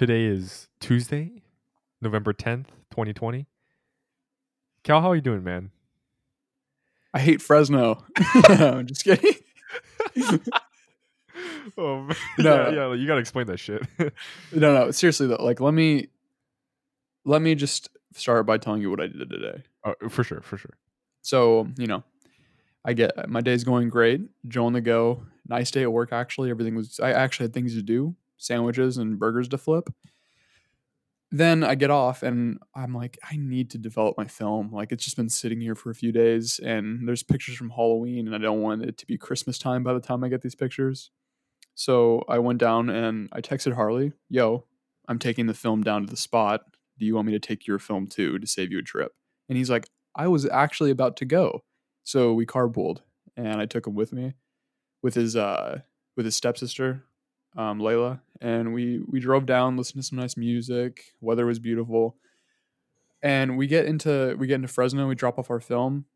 Today is Tuesday, November 10th, 2020. Cal, how are you doing, man? I hate Fresno. I'm just kidding. oh, man. No. yeah, yeah, you got to explain that shit. No, no, seriously though. Like, let me let me just start by telling you what I did today. uh, for sure, for sure. So, you know, I get my day's going great. Joe on the go. Nice day at work. Actually, everything was. I actually had things to do, sandwiches and burgers to flip. Then I get off and I'm like, I need to develop my film. Like it's just been sitting here for a few days, and there's pictures from Halloween, and I don't want it to be Christmas time by the time I get these pictures. So I went down and I texted Harley, "Yo, I'm taking the film down to the spot. Do you want me to take your film too to save you a trip?" And he's like, I was actually about to go. So we carpooled and I took him with me with his uh with his stepsister, um, Layla. And we we drove down, listened to some nice music, weather was beautiful. And we get into we get into Fresno, we drop off our film,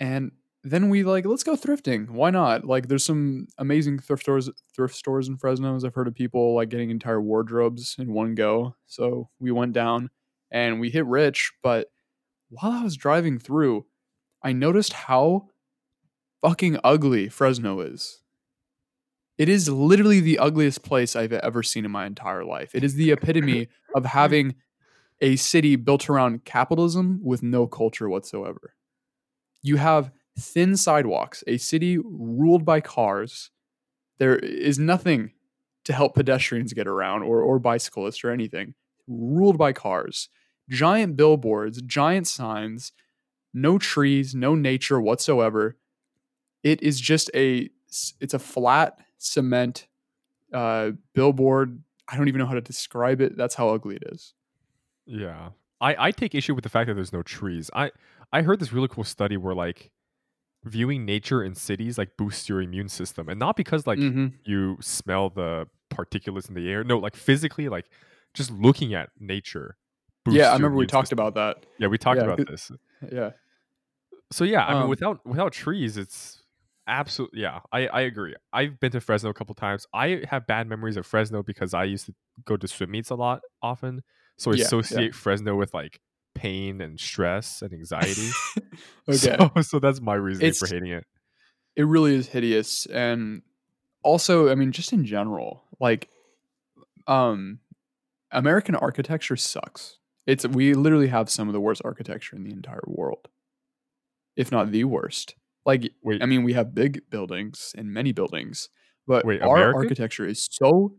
and then we like, let's go thrifting. Why not? Like there's some amazing thrift stores thrift stores in Fresno. As I've heard of people like getting entire wardrobes in one go. So we went down and we hit rich, but while I was driving through, I noticed how fucking ugly Fresno is. It is literally the ugliest place I've ever seen in my entire life. It is the epitome of having a city built around capitalism with no culture whatsoever. You have thin sidewalks, a city ruled by cars. There is nothing to help pedestrians get around or, or bicyclists or anything. Ruled by cars giant billboards, giant signs, no trees, no nature whatsoever. It is just a it's a flat cement uh, billboard. I don't even know how to describe it. That's how ugly it is. Yeah. I, I take issue with the fact that there's no trees. I, I heard this really cool study where like viewing nature in cities like boosts your immune system. And not because like Mhm. you smell the particulates in the air. No, like physically, like just looking at nature. boosts Yeah, I remember we talked system. about that. Yeah, we talked yeah, about this. Yeah. So yeah, I mean Um, without without trees, it's absolutely yeah. I I agree. I've been to Fresno a couple times. I have bad memories of Fresno because I used to go to swim meets a lot often. So I Yeah, yeah. associate Fresno with like pain and stress and anxiety. Okay. So, so that's my reasoning for hating it. it really is hideous and also i mean just in general like um american architecture sucks it's we literally have some of the worst architecture in the entire world if not the worst like Wait, i mean we have big buildings and many buildings but Wait, our architecture is so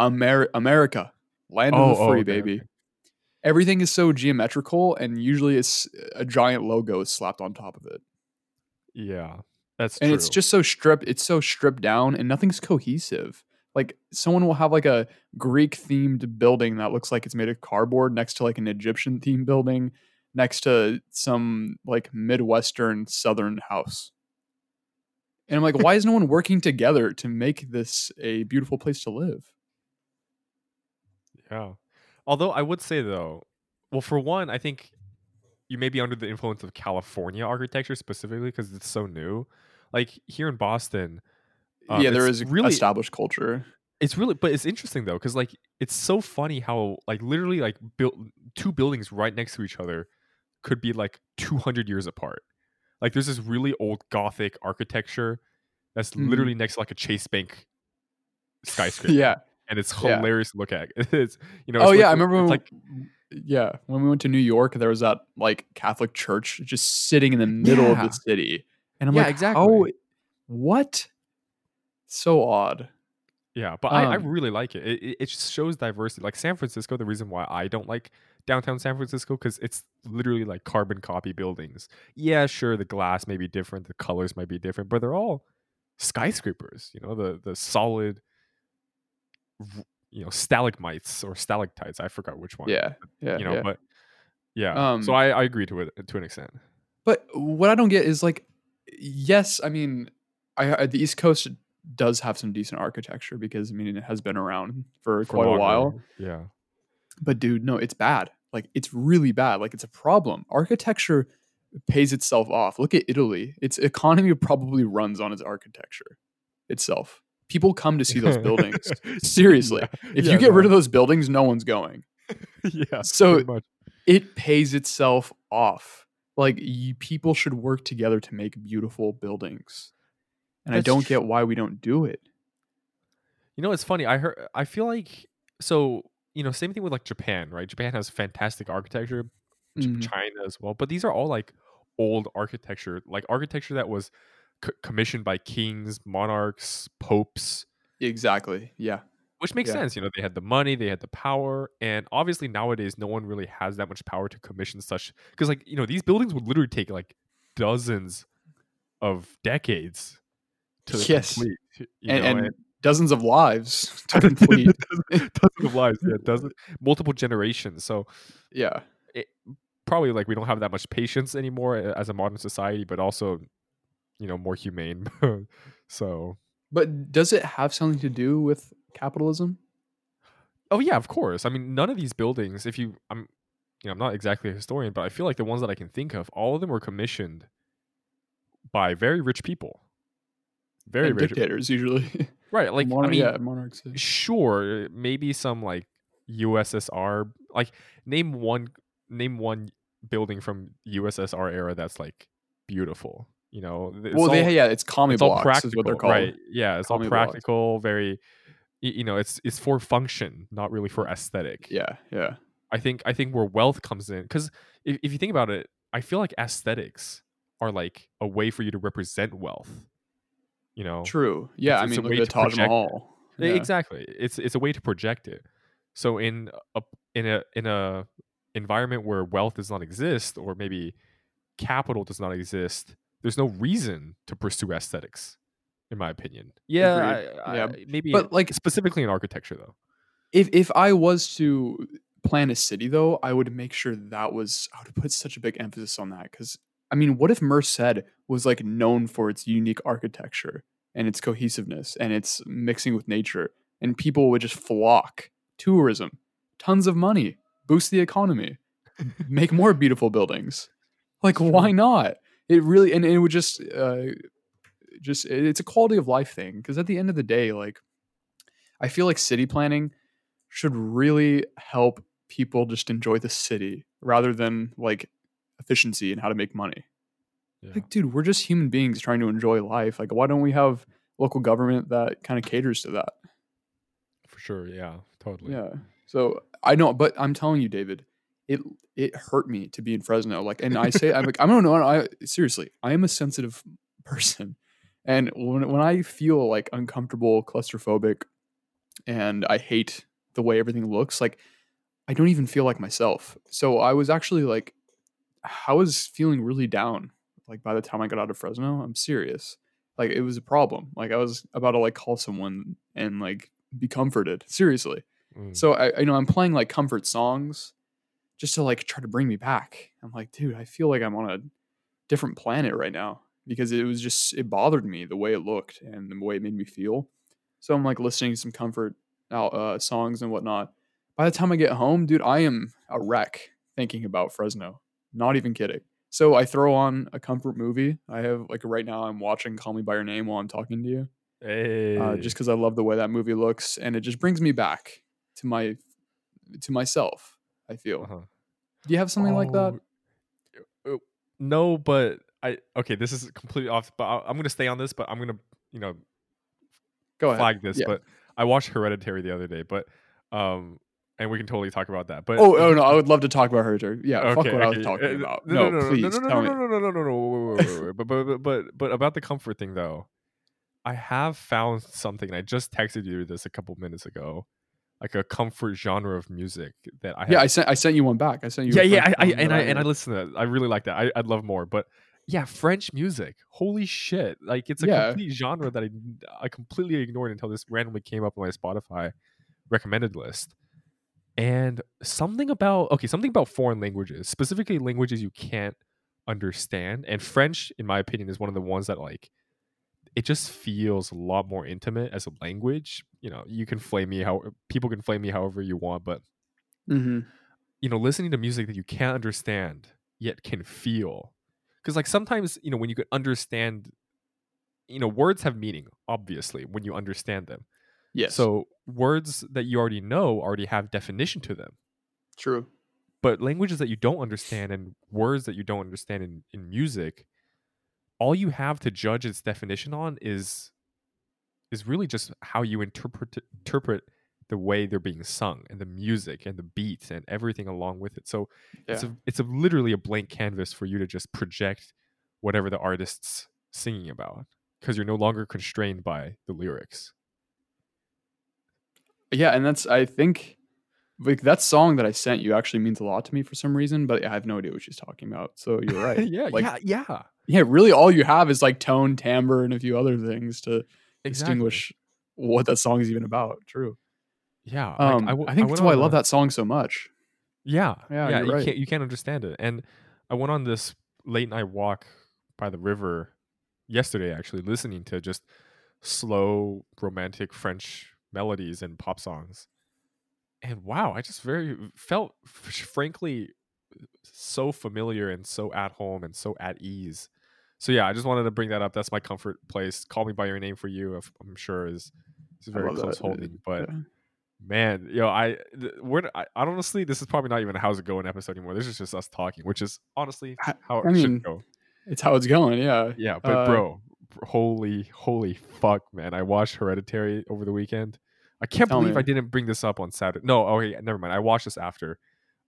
Amer- america land of Oh, the oh, free okay, baby. Okay. everything is so geometrical and usually it's a giant logo is slapped on top of it. Yeah, that's and true. it's just so stripped it's so stripped down and nothing's cohesive. Like someone will have like a greek themed building that looks like it's made of cardboard next to like an egyptian themed building next to some like midwestern southern house and i'm like why is no one working together to make this a beautiful place to live yeah. Although I would say though, well, for one, I think you may be under the influence of California architecture specifically because it's so new. Like here in Boston, um, yeah there is really established culture It's really, but it's interesting though, because like it's so funny how like literally like built two buildings right next to each other could be like 200 years apart. Like there's this really old Gothic architecture that's Mhm. literally next to like a Chase Bank skyscraper. yeah and it's Yeah. hilarious to look at. It's you know. oh it's yeah i remember when, like yeah when we went to new york there was that like catholic church just sitting in the middle of the city and i'm Yeah, like exactly. how what so odd Yeah, but I, I Um, really like it. It, it. it just shows diversity. Like San Francisco, the reason why I don't like downtown San Francisco because it's literally like carbon copy buildings. Yeah, sure, the glass may be different, the colors might be different, but they're all skyscrapers. You know, the the solid, you know, stalagmites or stalactites. I forgot which one. yeah yeah you know, yeah. but yeah. Um, so I, I agree to it to an extent. but what i don't get is like yes i mean I, I the east coast does have some decent architecture because i mean it has been around for, For quite a while Yeah. but dude no it's bad like it's really bad like it's a problem architecture pays itself off look at italy its economy probably runs on its architecture itself People come to see those buildings. Seriously. Yeah. If Yeah, you get rid of those buildings, no one's going. yeah. So it pays itself off. Like you, people should work together to make beautiful buildings. And I don't tr- get why we don't do it. You know, it's funny. I heard. I feel like so. You know, same thing with like Japan, right? Japan has fantastic architecture. Ch- Mhm. China as well, but these are all like old architecture, like architecture that was c- commissioned by kings, monarchs, popes, Exactly. Yeah. which makes Yeah. sense. You know, they had the money, they had the power, and obviously nowadays no one really has that much power to commission such. Because like you know, these buildings would literally take like dozens of decades to Yes. complete. You And, know, and dozens of lives to complete. dozens, dozens of lives, yeah, dozen multiple generations. So yeah. probably like we don't have that much patience anymore as a modern society, but also, you know, more humane. so, But does it have something to do with capitalism? oh yeah, of course. I mean, none of these buildings, if you, I'm, you know, I'm not exactly a historian, but I feel like the ones that I can think of, all of them were commissioned by very rich people. Very And rich, dictators usually. right? Like, Monarch- I mean, yeah, monarchs. yeah. sure maybe some like ussr like name one name one building from ussr era that's like beautiful you know Well, all, they, yeah, it's commie it's all practical is what they're called. right yeah it's all Commie blocks. practical very you know it's it's for function not really for aesthetic Yeah, yeah. i think i think where wealth comes in because if, if you think about it i feel like aesthetics are like a way for you to represent wealth you know True. Yeah, It's- I mean, look at Taj project it. Yeah. Exactly. It's it's a way to project it. So in a in a in a environment where wealth does not exist, or maybe capital does not exist, there's no reason to pursue aesthetics, in my opinion. Yeah, Agreed. I- Yeah, maybe but, like- specifically in architecture though. If if I was to plan a city though, I would make sure that was I would put such a big emphasis on that because I mean, what if Merced was like known for its unique architecture and its cohesiveness and its mixing with nature, and people would just flock, tourism, tons of money, boost the economy, make more beautiful buildings. Like, why not? It really and it would just uh, just it's a quality of life thing because at the end of the day, like I feel like city planning should really help people just enjoy the city rather than like efficiency and how to make money. Yeah. Like, dude, we're just human beings trying to enjoy life. Like, why don't we have local government that kind of caters to that? For sure. Yeah. Totally. Yeah. So I know, but I'm telling you, David, it it hurt me to be in Fresno. Like, and I say, I'm like, I don't know. I seriously, I am a sensitive person, and when when I feel like uncomfortable, claustrophobic, and I hate the way everything looks, like I don't even feel like myself. So I was actually like, I was feeling really down. Like by the time I got out of Fresno, I'm serious. Like it was a problem. Like I was about to like call someone and like be comforted. Seriously. Mm. So I, you know I'm playing like comfort songs just to like try to bring me back. I'm like, dude, I feel like I'm on a different planet right now because it was just it bothered me the way it looked and the way it made me feel. So I'm like listening to some comfort out uh, songs and whatnot. By the time I get home, dude, I am a wreck thinking about Fresno. Not even kidding. So I throw on a comfort movie. I have like right now I'm watching Call Me by Your Name while I'm talking to you hey. uh, just because I love the way that movie looks, and it just brings me back to my to myself. I feel. Uh-huh. Do you have something like that? Oh, uh, No, but I okay. This is completely off. But I, I'm gonna stay on this. But I'm gonna you know Go ahead. flag this. Yeah. But I watched Hereditary the other day. But um, and we can totally talk about that. But Oh, oh no, I would love to talk about Hereditary. Yeah, fuck Okay, what I was talking Uh, about. No, No, no, no, please no, no, tell no, me. no, no, no, no, no, wait, wait, wait, wait. but, but, but, but, about the comfort thing though, I have found something. and I just texted you this a couple minutes ago, like a comfort genre of music that I have. Yeah, I sent I sent you one back. I sent you. yeah, yeah, I, I, and I and I heard. listen to that. I really like that. I, I'd love more, but yeah, French music. Holy shit! Like it's a Yeah. complete genre that I I completely ignored until this randomly came up on my Spotify recommended list. And something about okay, something about foreign languages, specifically languages you can't understand, and French, in my opinion, is one of the ones that like it just feels a lot more intimate as a language. You know, you can flame me how people can flame me however you want, but Mhm. you know, listening to music that you can't understand yet can feel. Because like sometimes, you know, when you could understand you know words have meaning obviously when you understand them. Yes. So words that you already know already have definition to them. true. But languages that you don't understand and words that you don't understand in, in music, all you have to judge its definition on is is really just how you interpret interpret the way they're being sung and the music and the beats and everything along with it. So it's a, it's a literally a blank canvas for you to just project whatever the artist's singing about because you're no longer constrained by the lyrics. Yeah, and that's I think like that song that I sent you actually means a lot to me for some reason, but I have no idea what she's talking about. So you're right. yeah, Like, yeah, yeah. yeah, really all you have is like tone, timbre, and a few other things to Exactly. distinguish what that song is even about. True. Yeah, like, Um, I, w- think went that's why I love a- that song so much. Yeah, Yeah, yeah. You right. can't you can't understand it. And I went on this late night walk by the river yesterday, actually, listening to just slow romantic French melodies and pop songs. And wow, I just very felt, frankly, so familiar and so at home and so at ease. So yeah, I just wanted to bring that up. That's my comfort place. Call me by your name for you. if- I'm sure is is very close that. Holding, but Yeah. man yo i th- we're I, honestly this is probably not even a how's it going episode anymore this is just us talking which is honestly I- how it I mean, should go It's how it's going. Yeah. yeah but uh, bro br- holy holy fuck man. I watched hereditary over the weekend. I can't Tell believe i didn't bring this up on saturday no okay never mind. I watched this after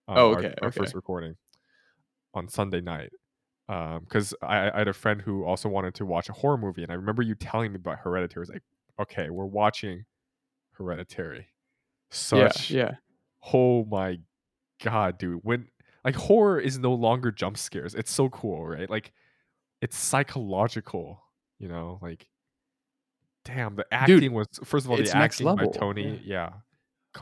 um, Oh, our- okay, our, okay. first recording on sunday night um because I, I had a friend who also wanted to watch a horror movie and i remember you telling me about hereditary. I was like okay we're watching hereditary. Such Yeah. Yeah. oh my god dude. When like horror is no longer jump scares. It's so cool right? Like it's psychological you know like damn the Dude, acting was first of all the it's next acting by level, tony yeah,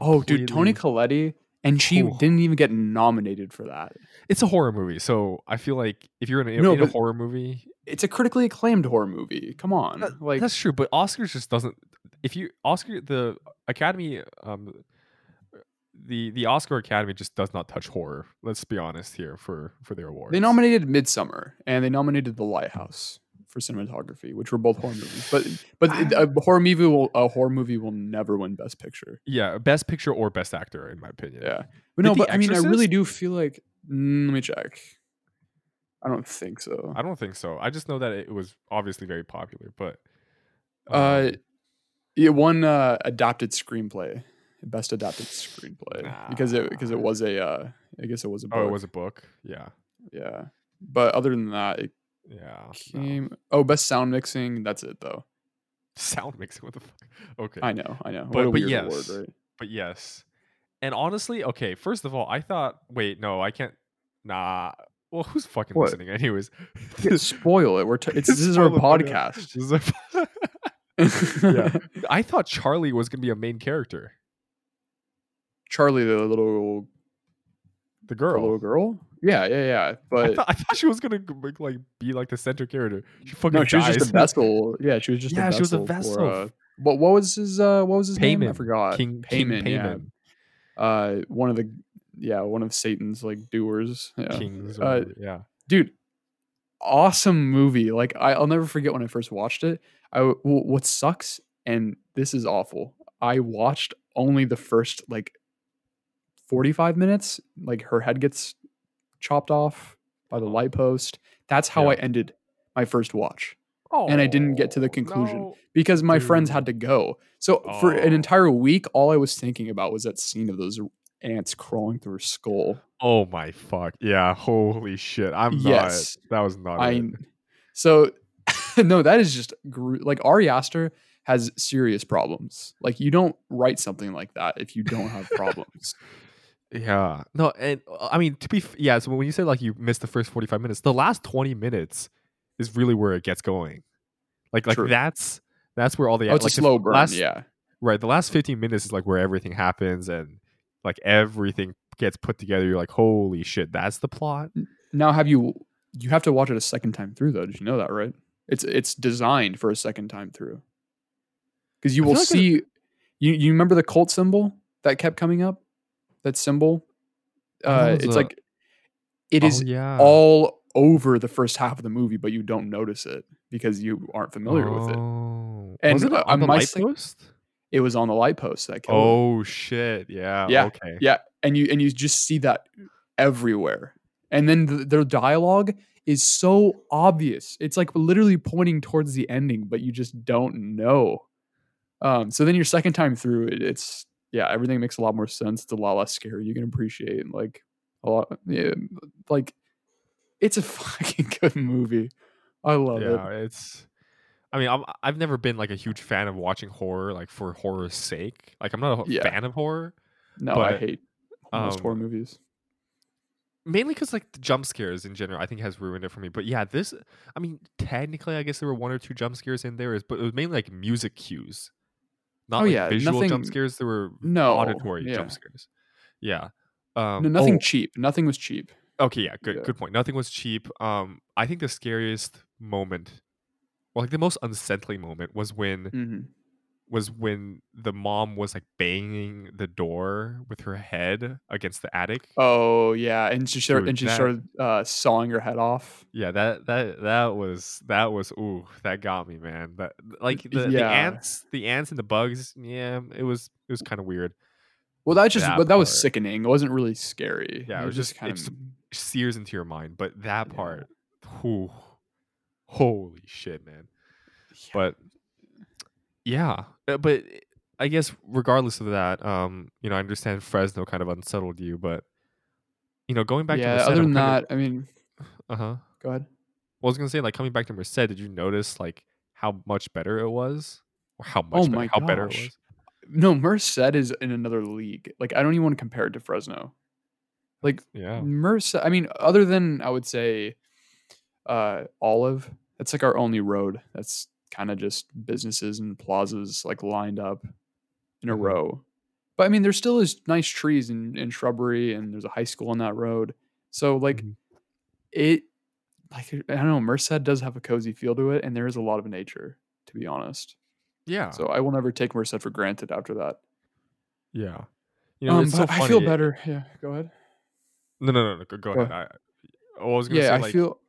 Oh, dude, Toni Collette, and she Ooh. didn't even get nominated for that. it's a horror movie so i feel like if you're in a, No, in a horror movie It's a critically acclaimed horror movie. Come on, That- like that's true but oscars just doesn't if you oscar the academy um the the oscar academy just does not touch horror let's be honest here for for their awards they nominated Midsommar and they nominated The Lighthouse for cinematography, which were both horror movies. But but a horror movie will a horror movie will never win Best Picture. yeah best picture or best actor in my opinion Yeah, but Did no, but I mean, I really do feel like. mm, let me check. I don't think so. I don't think so. I just know that it was obviously very popular, but Uh, um, it won uh, adapted screenplay, best adapted screenplay because it because it was a uh, I guess it was a book. oh, it was a book. Yeah, yeah. But other than that, it yeah. no. Oh, best sound mixing. That's it though. Sound mixing. What the fuck? Okay, I know, I know. But- what but yes. award, right? but yes. And honestly, okay. First of all, I thought. Wait, no, I can't. Nah. Well, who's fucking What? listening, anyways? Spoil it. We're t- it's, this is our Spoil it for now. Uh, podcast. This is a- yeah. I thought Charlie was gonna be a main character. Charlie, the little The the girl. little girl. Yeah, yeah, yeah. I But thought, I thought she was gonna g- like be like the center character. She fucking no, she was just a vessel. Yeah, she was just Yeah, she was a vessel. For, uh, what what was his uh what was his name? I forgot. King King Paimon, yeah. Uh, one of the yeah one of Satan's like doers. Yeah. Kings. Uh, yeah. dude awesome movie like I, i'll never forget when i first watched it I what sucks and this is awful i watched only the first like 45 minutes like her head gets chopped off by the oh. light post that's how Yeah. i ended my first watch and I didn't get to the Oh, conclusion. no. because my friends had to go so for an Oh. entire week all i was thinking about was that scene of those ants crawling through her skull Oh my fuck. Yeah. Holy shit. I'm Yes. not. That was not. I it. so no, that is just gr- like Ari Aster has serious problems. Like you don't write something like that if you don't have problems. Yeah. No, and uh, I mean to be f- yeah. So when you say like you missed the first forty five minutes, the last twenty minutes is really where it gets going. Like like True. that's that's where all the oh, it's like a slow burn. last- yeah, right. The last fifteen minutes is like where everything happens and like everything gets put together. You're like, holy shit, that's the plot. now have you? You have to watch it a second time through though. Did you know that? Right? It's it's designed for a second time through. Because you I will like it- see. You you remember the cult symbol that kept coming up? That symbol. Oh, Uh, it's a- like it is oh, yeah. all over the first half of the movie, but you don't notice it because you aren't familiar with it. Oh. And, was it on the light post? It was on the light post that killed. Oh shit! Yeah. Yeah, Okay. Yeah, and you and you just see that everywhere. And then the, their dialogue is so obvious. It's like literally pointing towards the ending, but you just don't know. Um, so then your second time through it, it's yeah, everything makes a lot more sense. It's a lot less scary. You can appreciate like a lot. Yeah, like it's a fucking good movie. I love yeah, it. it's. I mean, I'm, I've never been like a huge fan of watching horror, like for horror's sake. Like, I'm not a Yeah. fan of horror, No, I hate most horror um, movies. mainly because like the jump scares in general, I think has ruined it for me. But yeah, this, I mean, technically, I guess there were one or two jump scares in there, is but it was mainly like music cues, not Oh, like yeah, visual jump scares. There were No, auditory yeah. jump scares. Yeah. Um, No, nothing oh, cheap. Nothing was cheap. Okay, yeah, good Yeah. good point. Nothing was cheap. Um, I think the scariest moment, well, like the most unsettling moment, was when hmm was when the mom was like banging the door with her head against the attic. Oh yeah, and she started Dude, and she that- started uh, sawing her head off. Yeah, that that that was that was ooh, that got me, man. That like the, the ants, the ants and the bugs. Yeah, it was it was kind of weird. Well, that just That but that was sickening. It wasn't really scary. Yeah, it was just- kind of. Sears into your mind, but that Yeah. part, whew, holy shit, man. but yeah uh, but i guess regardless of that um you know i understand fresno kind of unsettled you but you know going back yeah. to Merced, Other than that, I mean, uh-huh go ahead. well, i was gonna say like coming back to merced did you notice like how much better it was or how much Oh better, my how better it was No, Merced is in another league. Like I don't even want to compare it to Fresno. Like yeah Merced, I mean, other than I would say, uh, Olive. That's like our only road. That's kind of just businesses and plazas like lined up in a Mhm. row. But I mean, there still is nice trees and, and shrubbery, and there's a high school on that road. So like, Mhm. it, like I don't know, Merced does have a cozy feel to it, and there is a lot of nature, to be honest. yeah So I will never take Merced for granted after that. yeah you know um, it's so I feel better. Yeah, go ahead. no no no, no go, go ahead I, I was gonna Yeah, say I like feel.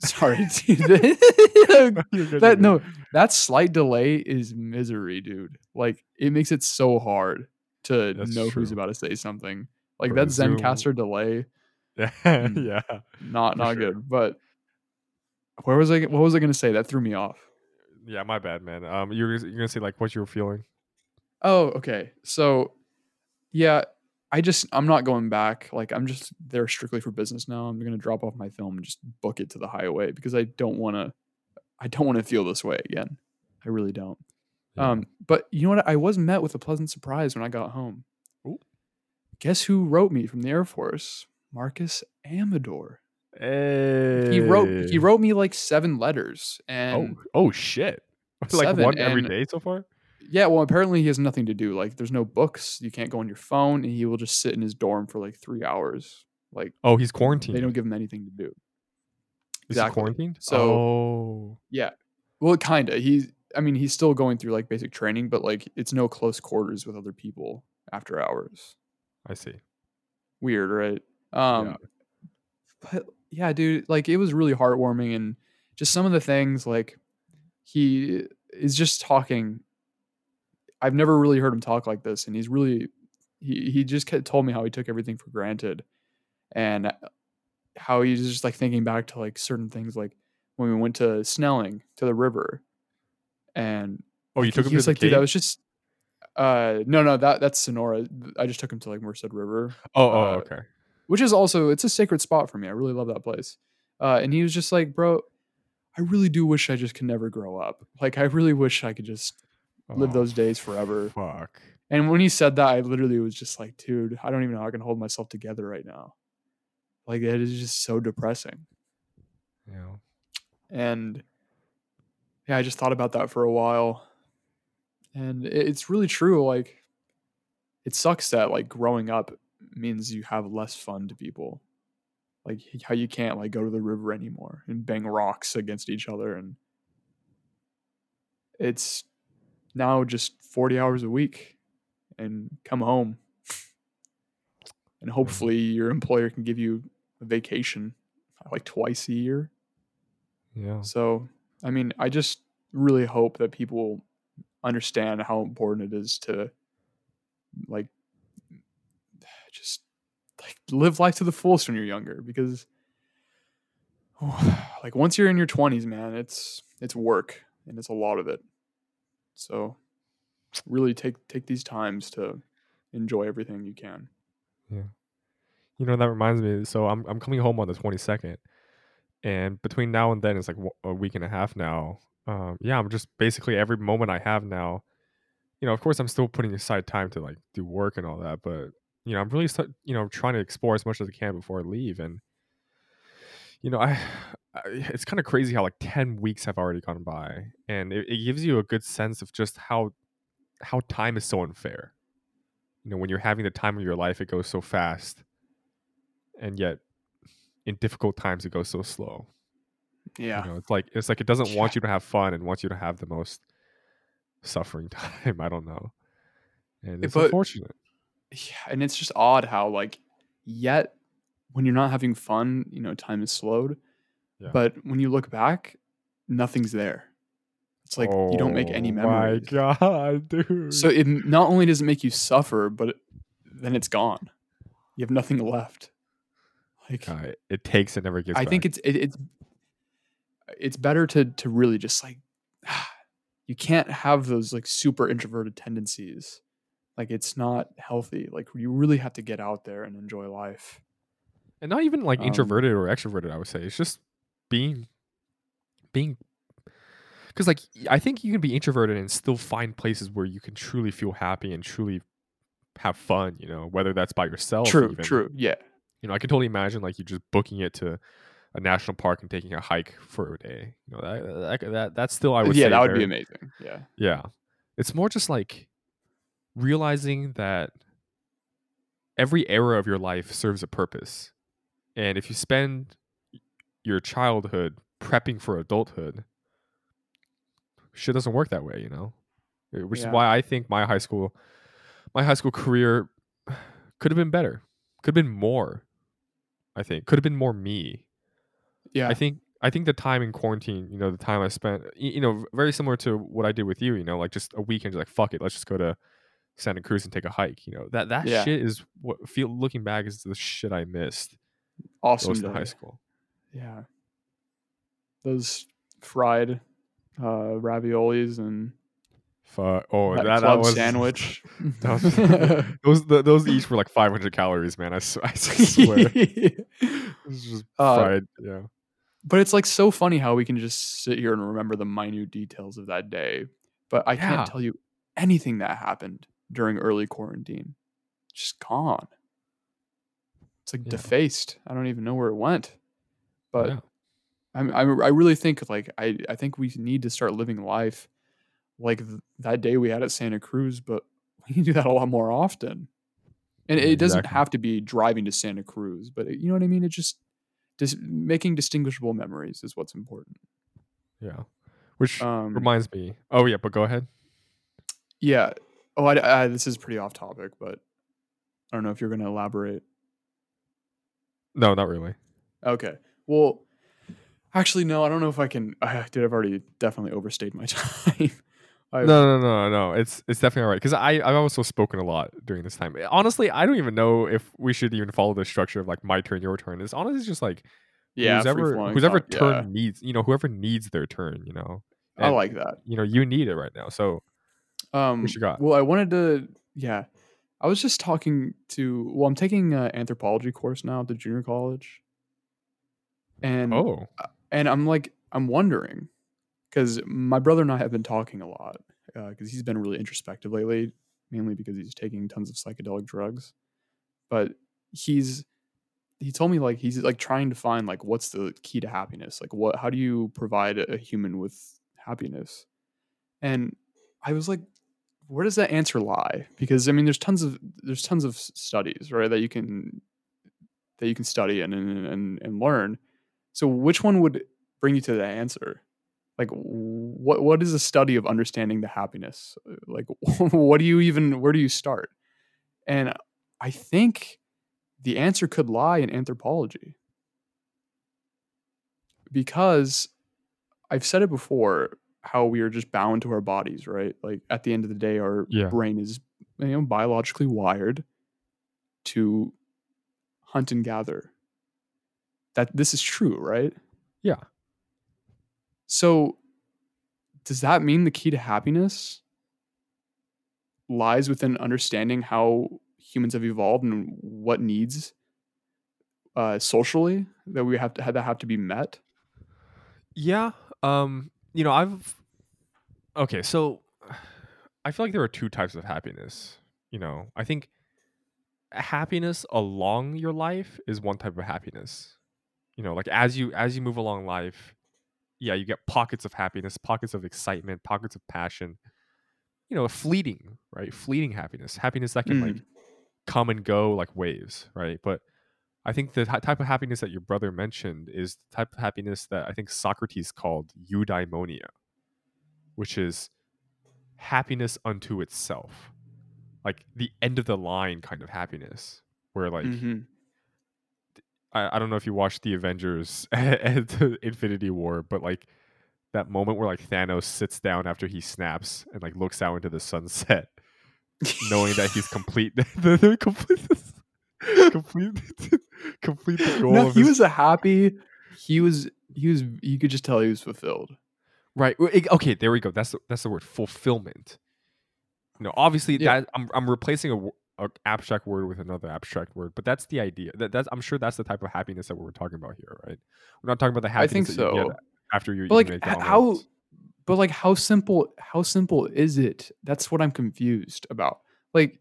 Sorry, dude. You're good, you're that no, that slight delay is misery, dude. Like it makes it so hard to That's know who's about to say something. Like Bro, that Zencastr delay, yeah Mm. not not sure. good. But where was I? What was I going to say? That threw me off. yeah my bad man um you're, you're gonna say like what you were feeling Oh, okay. So, yeah, I just I'm not going back. Like I'm just there strictly for business now. I'm gonna drop off my film and just book it to the highway because I don't want to. I don't want to feel this way again. I really don't. Yeah. Um, but you know what? I was met with a pleasant surprise when I got home. Ooh. Guess who wrote me from the Air Force? Marcus Amador. Hey. He wrote he wrote me like seven letters, and oh oh shit! like one every day so far. Yeah, well, apparently he has nothing to do. Like, there's no books. You can't go on your phone, and he will just sit in his dorm for like three hours. Like, Oh, he's quarantined. they don't give him anything to do. Is exactly. he quarantined? So- oh, Yeah, well, kind of. He's, I mean, he's still going through like basic training, but like it's no close quarters with other people after hours. I see. Weird, right? Um, but yeah, dude, like it was really heartwarming, and just some of the things like he is just talking. I've never really heard him talk like this, and he's really he he just told me how he took everything for granted, and how he's just like thinking back to like certain things, like when we went to Snelling to the river, and Oh, you took him to like, dude, that was just. Uh no no that that's Sonora. I just took him to like Merced River Oh, oh, uh, okay. which is also it's a sacred spot for me. I really love that place. Uh, and he was just like, bro, I really do wish I just could never grow up. Like I really wish I could just live Oh, those days forever. Fuck. And when he said that, I literally was just like, dude, I don't even know how I can hold myself together right now. Like it is just so depressing. Yeah. And yeah, I just thought about that for a while. And it- it's really true. Like it sucks that like growing up means you have less fun to people. Like how you can't like go to the river anymore and bang rocks against each other and it's now just 40 hours a week and come home. And hopefully your employer can give you a vacation. Uh, like twice a year. Yeah. So, I mean, I just really hope that people understand how important it is to like just like live life to the fullest when you're younger because like once you're in your 20s, man, it's it's work and it's a lot of it. So, really take take these times to enjoy everything you can. Yeah. You know that reminds me. So I'm I'm coming home on the 22nd, and between now and then it's like a week and a half now. Um, yeah, I'm just basically every moment I have now. You know, of course, I'm still putting aside time to like do work and all that, but you know, I'm really you know trying to explore as much as I can before I leave. And you know, I Uh, it's kind of crazy how like 10 weeks have already gone by, and it, it gives you a good sense of just how how time is so unfair. You know, when you're having the time of your life, it goes so fast and yet in difficult times it goes so slow. Yeah. You know, it's like it's like it doesn't Yeah. want you to have fun and wants you to have the most suffering time. I don't know. And eh, it's but- unfortunate. yeah, and it's just odd how like yet when you're not having fun, you know, time is slowed. Yeah. But when you look back, nothing's there. It's like you don't make any Oh memories. My God, dude. So it not only does it make you suffer, but it, then it's gone. You have nothing left. Like it takes and never gets I think it's it, it's it's better to to really just like you can't have those like super introverted tendencies. Like it's not healthy. Like you really have to get out there and enjoy life. and not even like um, introverted or extroverted, I would say. It's just being being because like I think you can be introverted and still find places where you can truly feel happy and truly have fun, you know, whether that's by yourself. True, even. true. Yeah. You know, I can totally imagine like you just booking it to a national park and taking a hike for a day. You know, that that, that that's still I uh, would yeah, that would very- be amazing. Yeah. Yeah. It's more just like realizing that every era of your life serves a purpose. And if you spend your childhood prepping for adulthood, shit doesn't work that way, you know? Uh, Which Yeah. is why I think my high school my high school career could have been better. Could have been more. I think. Could have been more me. Yeah. I think I think the time in quarantine, you know, the time I spent, you know, very similar to what I did with you, you know, like just a weekend, just like fuck it, let's just go to Santa Cruz and take a hike. You know, that that Yeah. shit is what feel looking back is the shit I missed awesome. in high school. Yeah. Those fried uh, raviolis and Fuck. Oh, that, that, that was sandwich. that was- those th- those each were like 500 calories, man. I swear. it was just Uh, fried. Yeah. but it's like so funny how we can just sit here and remember the minute details of that day. But I Yeah. can't tell you anything that happened during early quarantine. Just gone. It's like Yeah. defaced. I don't even know where it went. But yeah. I'm, I'm, I really think like I, I think we need to start living life like th- that day we had at Santa Cruz, but we to do that a lot more often. And it doesn't have to be driving to Santa Cruz, but it- you know what I mean. It just dis- making distinguishable memories is what's important. Yeah. Which Um, reminds me. Oh yeah, but go ahead. yeah. Oh, I, I, this is pretty off topic, but I don't know if you're going to elaborate. No, not really. Okay. Well, actually, no. I don't know if I can. I did. I've already definitely overstayed my time. No, no, no, no. It's it's definitely all right because I I've also spoken a lot during this time. Honestly, I don't even know if we should even follow the structure of like my turn, your turn. It's honestly just like yeah, who's ever free-flowing who's ever talk, yeah. turn needs you know whoever needs their turn. You know, I like that. you know you need it right now. So Um, you got? Well, I wanted to. Yeah, I was just talking to. Well, I'm taking an anthropology course now at the junior college, and oh, and I'm like, I'm wondering because my brother and I have been talking a lot uh, because he's been really introspective lately, mainly because he's taking tons of psychedelic drugs. But he's he told me like he's like trying to find like what's the key to happiness, like what how do you provide a human with happiness, and I was like, where does that answer lie? Because I mean, there's tons of there's tons of studies right that you can that you can study and and and, and learn. So which one would bring you to the answer? Like what what is a study of understanding the happiness? Uh, Like what do you even where do you start? And I think the answer could lie in anthropology. because I've said it before how we are just bound to our bodies, right? Like at the end of the day, our Yeah. brain is you know biologically wired to hunt and gather. That this is true, right? Yeah. So does that mean the key to happiness lies within understanding how humans have evolved and what needs uh, socially that we have to that have to be met? Yeah. Um, you know, I've okay, so I feel like there are two types of happiness. You know, I think happiness along your life is one type of happiness. You know, like as you as you move along life, yeah, you get pockets of happiness, pockets of excitement, pockets of passion. You know, a fleeting, right? Fleeting happiness. Happiness that can like come and go like waves, right? But I think the ty- type of happiness that your brother mentioned is the type of happiness that I think Socrates called eudaimonia, which is happiness unto itself, like the end of the line kind of happiness, where like Mhm. I, I don't know if you watched the Avengers and Infinity War, but like that moment where like Thanos sits down after he snaps and like looks out into the sunset, knowing that he's complete the, complete complete complete the goal no, he his was a happy. He was. He was. You could just tell he was fulfilled. right. Okay, there we go. That's the, that's the word fulfillment. You know, obviously Yeah. that I'm I'm replacing a, a abstract word with another abstract word, but that's the idea. That, that's I'm sure that's the type of happiness that we're talking about here, right? We're not talking about the happiness I think you so. get after you But like, how? But like, how simple? How simple is it? That's what I'm confused about. Like,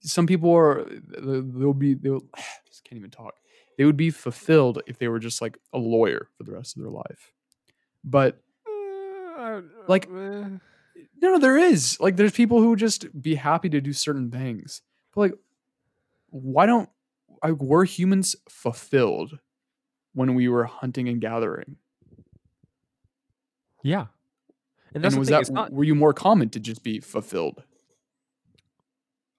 some people are. They'll be. They'll. Just can't even talk. They would be fulfilled if they were just like a lawyer for the rest of their life. But Uh, like, eh. no, no, there is. Like, there's people who just be happy to do certain things. Like, why don't like, were humans fulfilled when we were hunting and gathering? yeah, and that's and was thing. that not. were you more common to just be fulfilled?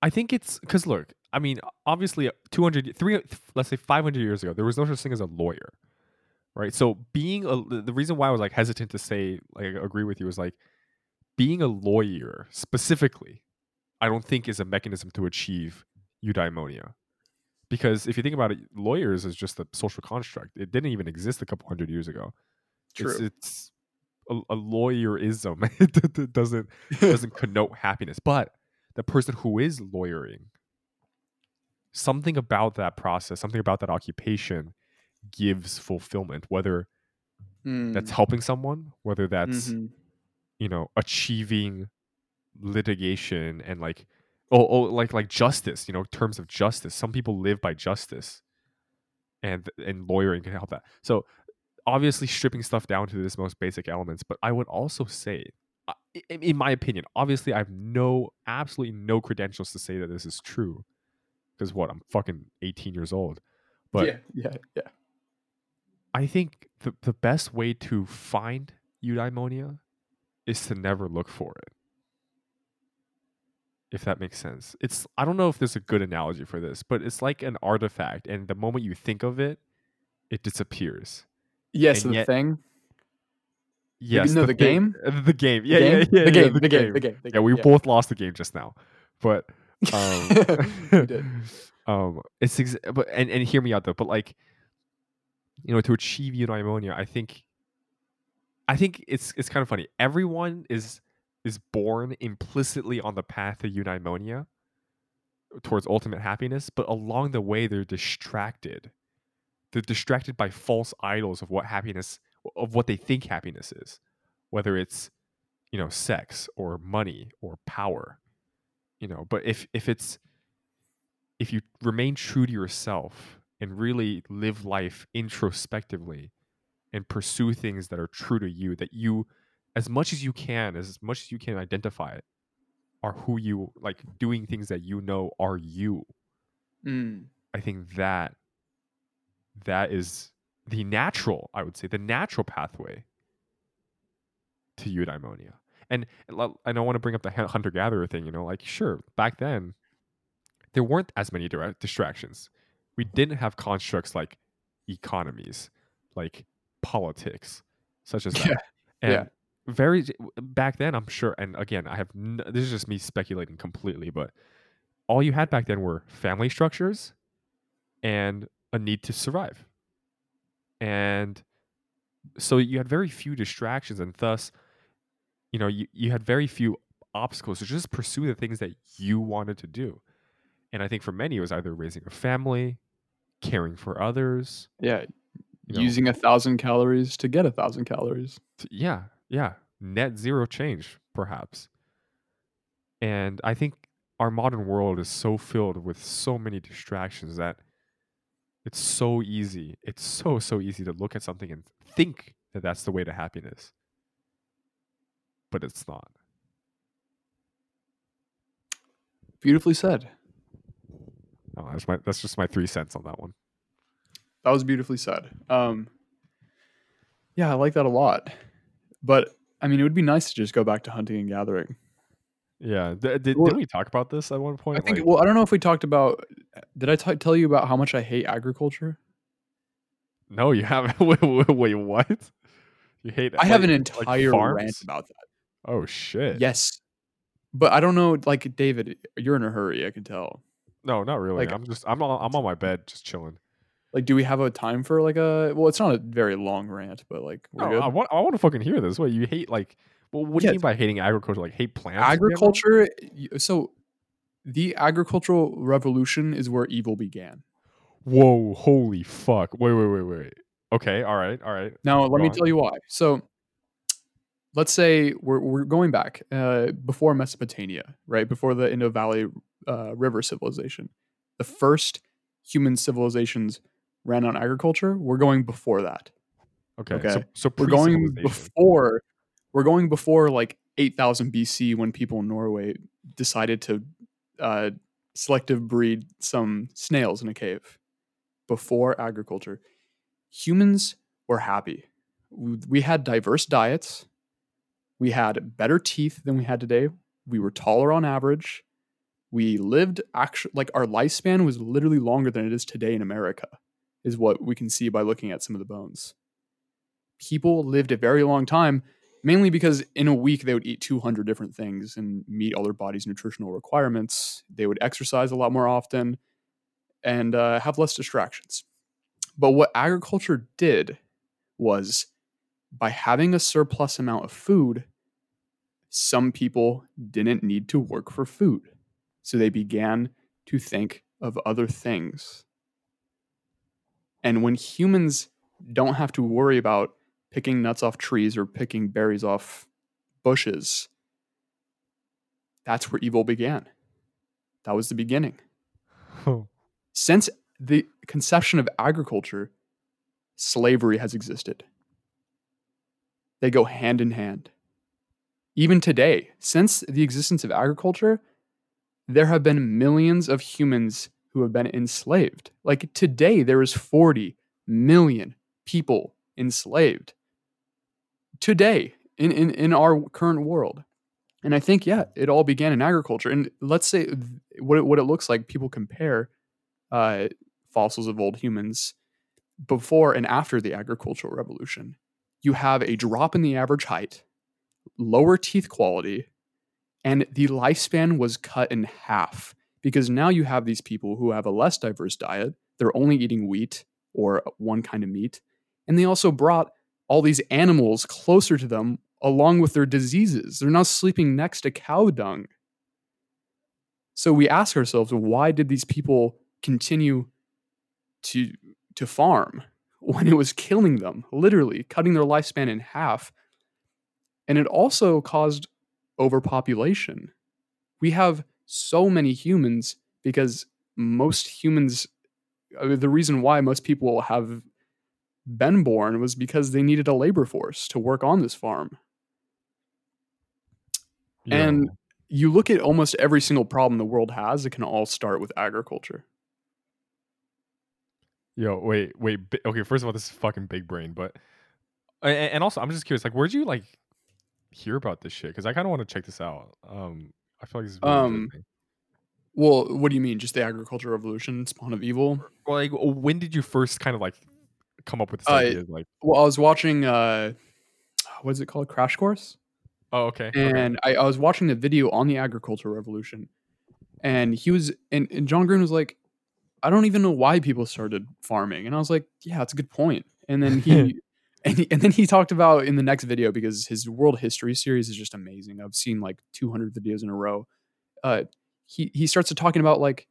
I think it's because look, I mean, obviously, uh, 200, three, let's say 500 years ago, there was no such thing as a lawyer, right? So being a, the the reason why I was like hesitant to say, like, agree with you is like being a lawyer specifically, I don't think is a mechanism to achieve eudaimonia. Because if you think about it, lawyers is just a social construct. It didn't even exist a couple hundred years ago. It's, it's a, a lawyerism. it doesn't doesn't connote happiness. But the person who is lawyering, something about that process, something about that occupation gives fulfillment, whether that's Mm, helping someone, whether that's, mhm. you know, achieving litigation and like oh, oh like like justice, you know, terms of justice. Some people live by justice. And and lawyering can help that. So obviously stripping stuff down to this most basic elements, but I would also say in my opinion, obviously I have no absolutely no credentials to say that this is true. Because what, I'm fucking 18 years old. But yeah, yeah, yeah. I think the, the best way to find eudaimonia is to never look for it. If that makes sense. It's I don't know if there's a good analogy for this, but it's like an artifact and the moment you think of it, it disappears. Yes, And the yet- thing, Yes, no, the thing- game? uh, the game, the yeah, game? yeah, yeah, the yeah, game, the game, the game, the Yeah, game, we both lost the game just now, but um, We did. um, it's ex- but and and hear me out though, but like, you know, to achieve eudaimonia, I think, I think it's it's kind of funny. Everyone is is born implicitly on the path of eudaimonia, towards ultimate happiness, but along the way they're distracted. They're distracted by false idols of what happiness of what they think happiness is, whether it's you know sex or money or power, you know. But if if it's if you remain true to yourself and really live life introspectively and pursue things that are true to you, that you as much as you can, as much as you can identify it, are who you like doing things that you know are you. Mm, I think that that is the natural, I would say, the natural pathway to eudaimonia. And I don't want to bring up the hunter gatherer thing, you know, like sure, back then there weren't as many direct distractions. We didn't have constructs like economies, like politics, such as Yeah, that. And yeah. Very back then, I'm sure. And again, I have n- this is just me speculating completely, but all you had back then were family structures and a need to survive. And so you had very few distractions, and thus, you know, you, you had very few obstacles to just pursue the things that you wanted to do. And I think for many, it was either raising a family, caring for others. Yeah. You know, Using a thousand calories to get a thousand calories. yeah, yeah, net zero change, perhaps. And I think our modern world is so filled with so many distractions that it's so easy. It's so, so easy to look at something and think that that's the way to happiness. But it's not. Beautifully said. Oh, that's my that's just my three cents on that one. That was beautifully said. Um, yeah, I like that a lot. But I mean, it would be nice to just go back to hunting and gathering. Yeah. Th- did, Well, didn't we talk about this at one point? I think. Like- well, I don't know if we talked about. Did I t- tell you about how much I hate agriculture? no, you haven't. wait, wait, wait, what? You hate? I have like- an like entire rant about that. Oh shit. Yes, but I don't know. Like David, you're in a hurry. I can tell. No, not really. Like- I'm just I'm on I'm on my bed just chilling. Like, do we have a time for like a? Well, it's not a very long rant, but like No, good. I want I want to fucking hear this. What you hate? Like, well, what do Yeah. you mean by hating agriculture? Like hate plants? agriculture. So, the agricultural revolution is where evil began. Whoa! Holy fuck! Wait, wait, wait, wait. Okay, all right, all right. Now, let Go me on. tell you why. So, let's say we're, we're going back uh, before Mesopotamia, right? Before the Indus Valley uh, River civilization. The first human civilizations ran on agriculture. We're going before that. Okay, Okay. so so We're going before. We're going before like 8000 BC when people in Norway decided to uh, selective breed some snails in a cave. Before agriculture, humans were happy. We we had diverse diets. We had better teeth than we had today. We were taller on average. We lived actually like our lifespan was literally longer than it is today in America, is what we can see by looking at some of the bones. People lived a very long time, mainly because in a week they would eat 200 different things and meet all their body's nutritional requirements. They would exercise a lot more often and uh, have less distractions. But what agriculture did was by having a surplus amount of food, some people didn't need to work for food. So they began to think of other things. And when humans don't have to worry about picking nuts off trees or picking berries off bushes, that's where evil began. That was the beginning since the conception of agriculture, slavery has existed. They go hand in hand. Even today, since the existence of agriculture, there have been millions of humans who have been enslaved. Like today, there is 40 million people enslaved. Today, in, in, in our current world. And I think, yeah, it all began in agriculture. And let's say what it, what it looks like, people compare uh, fossils of old humans before and after the agricultural revolution. You have a drop in the average height, lower teeth quality, and the lifespan was cut in half because now you have these people who have a less diverse diet. They're only eating wheat or one kind of meat. And they also brought all these animals closer to them along with their diseases. They're now sleeping next to cow dung. So we ask ourselves, why did these people continue to to farm when it was killing them, literally cutting their lifespan in half? And it also caused overpopulation. We have so many humans because most humans mean, the reason why most people have been born was because they needed a labor force to work on this farm. And you look at almost every single problem the world has, it can all start with agriculture. yo, wait, wait. Okay, first of all, this is fucking big brain, but and also I'm just curious, like, where'd you like hear about this shit? Because I kind of want to check this out. Um, I feel like this is really Um. Well, what do you mean? Just the agricultural revolution, spawn of evil? Well, like, when did you first kind of like come up with this Uh, idea? Like, Well, I was watching uh what is it called? Crash Course? oh, okay, okay. And I, I was watching the video on the agricultural revolution. And he was and, and John Green was like, I don't even know why people started farming. And I was like, Yeah, that's a good point. And then he and, he, and then he talked about in the next video because his world history series is just amazing. I've seen like 200 videos in a row. Uh, he he starts to talking about like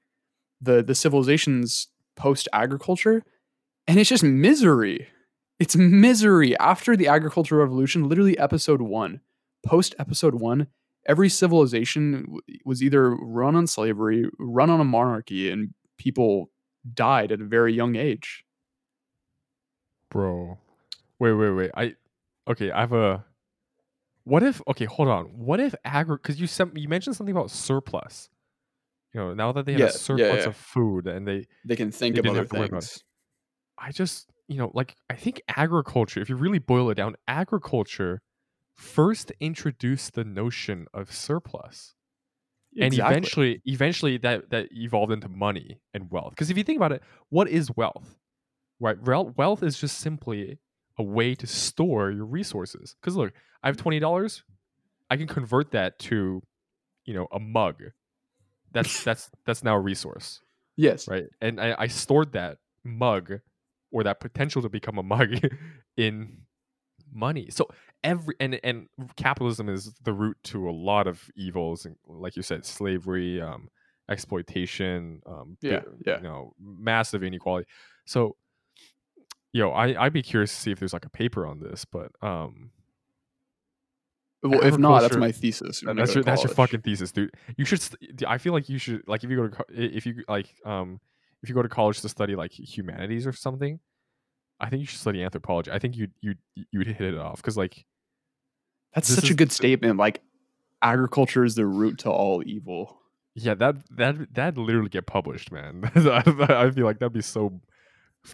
the the civilizations post agriculture, and it's just misery. It's misery after the agricultural revolution. Literally, episode one, post episode one, every civilization was either run on slavery, run on a monarchy, and people died at a very young age. bro. Wait, wait, wait. I okay. I have a. What if? Okay, hold on. What if agri? Because you sent you mentioned something about surplus. You know, now that they have Yeah, a surplus yeah. of food and they, They can think They of other worry about it. things. I just you know like I think agriculture. If you really boil it down, agriculture first introduced the notion of surplus. and eventually eventually that that evolved into money and wealth because if you think about it what is wealth right wealth is just simply a way to store your resources. Because look i have $20 i can convert that to you know a mug. That's that's that's now a resource yes, right? And i, I stored that mug or that potential to become a mug in money. So every and and capitalism is the root to a lot of evils and like you said slavery um exploitation um Yeah, yeah. you know massive inequality. So yo i i'd be curious to see if there's like a paper on this but um Well, if not, that's my thesis. that's your that's your fucking thesis, dude. You should. St- I feel like you should like if you go to if you like um if you go to college to study like humanities or something. I think you should study anthropology. I think you you you'd hit it off because like That's such a good statement. Like, agriculture is the root to all evil. yeah that that that literally get published, man. I feel like that'd be so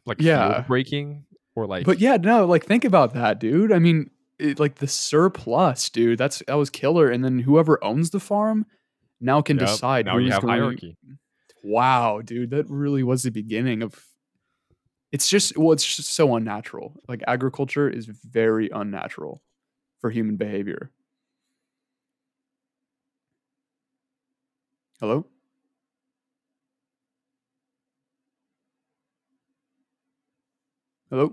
like Yeah. breaking or like But yeah, no, like think about that, dude. I mean, it, like the surplus, dude. That's that was killer. And then whoever owns the farm now can Yep, decide. now you have hierarchy. Wow, dude, that really was the beginning of. It's just well, it's just so unnatural. Like agriculture is very unnatural for human behavior. Hello. Hello.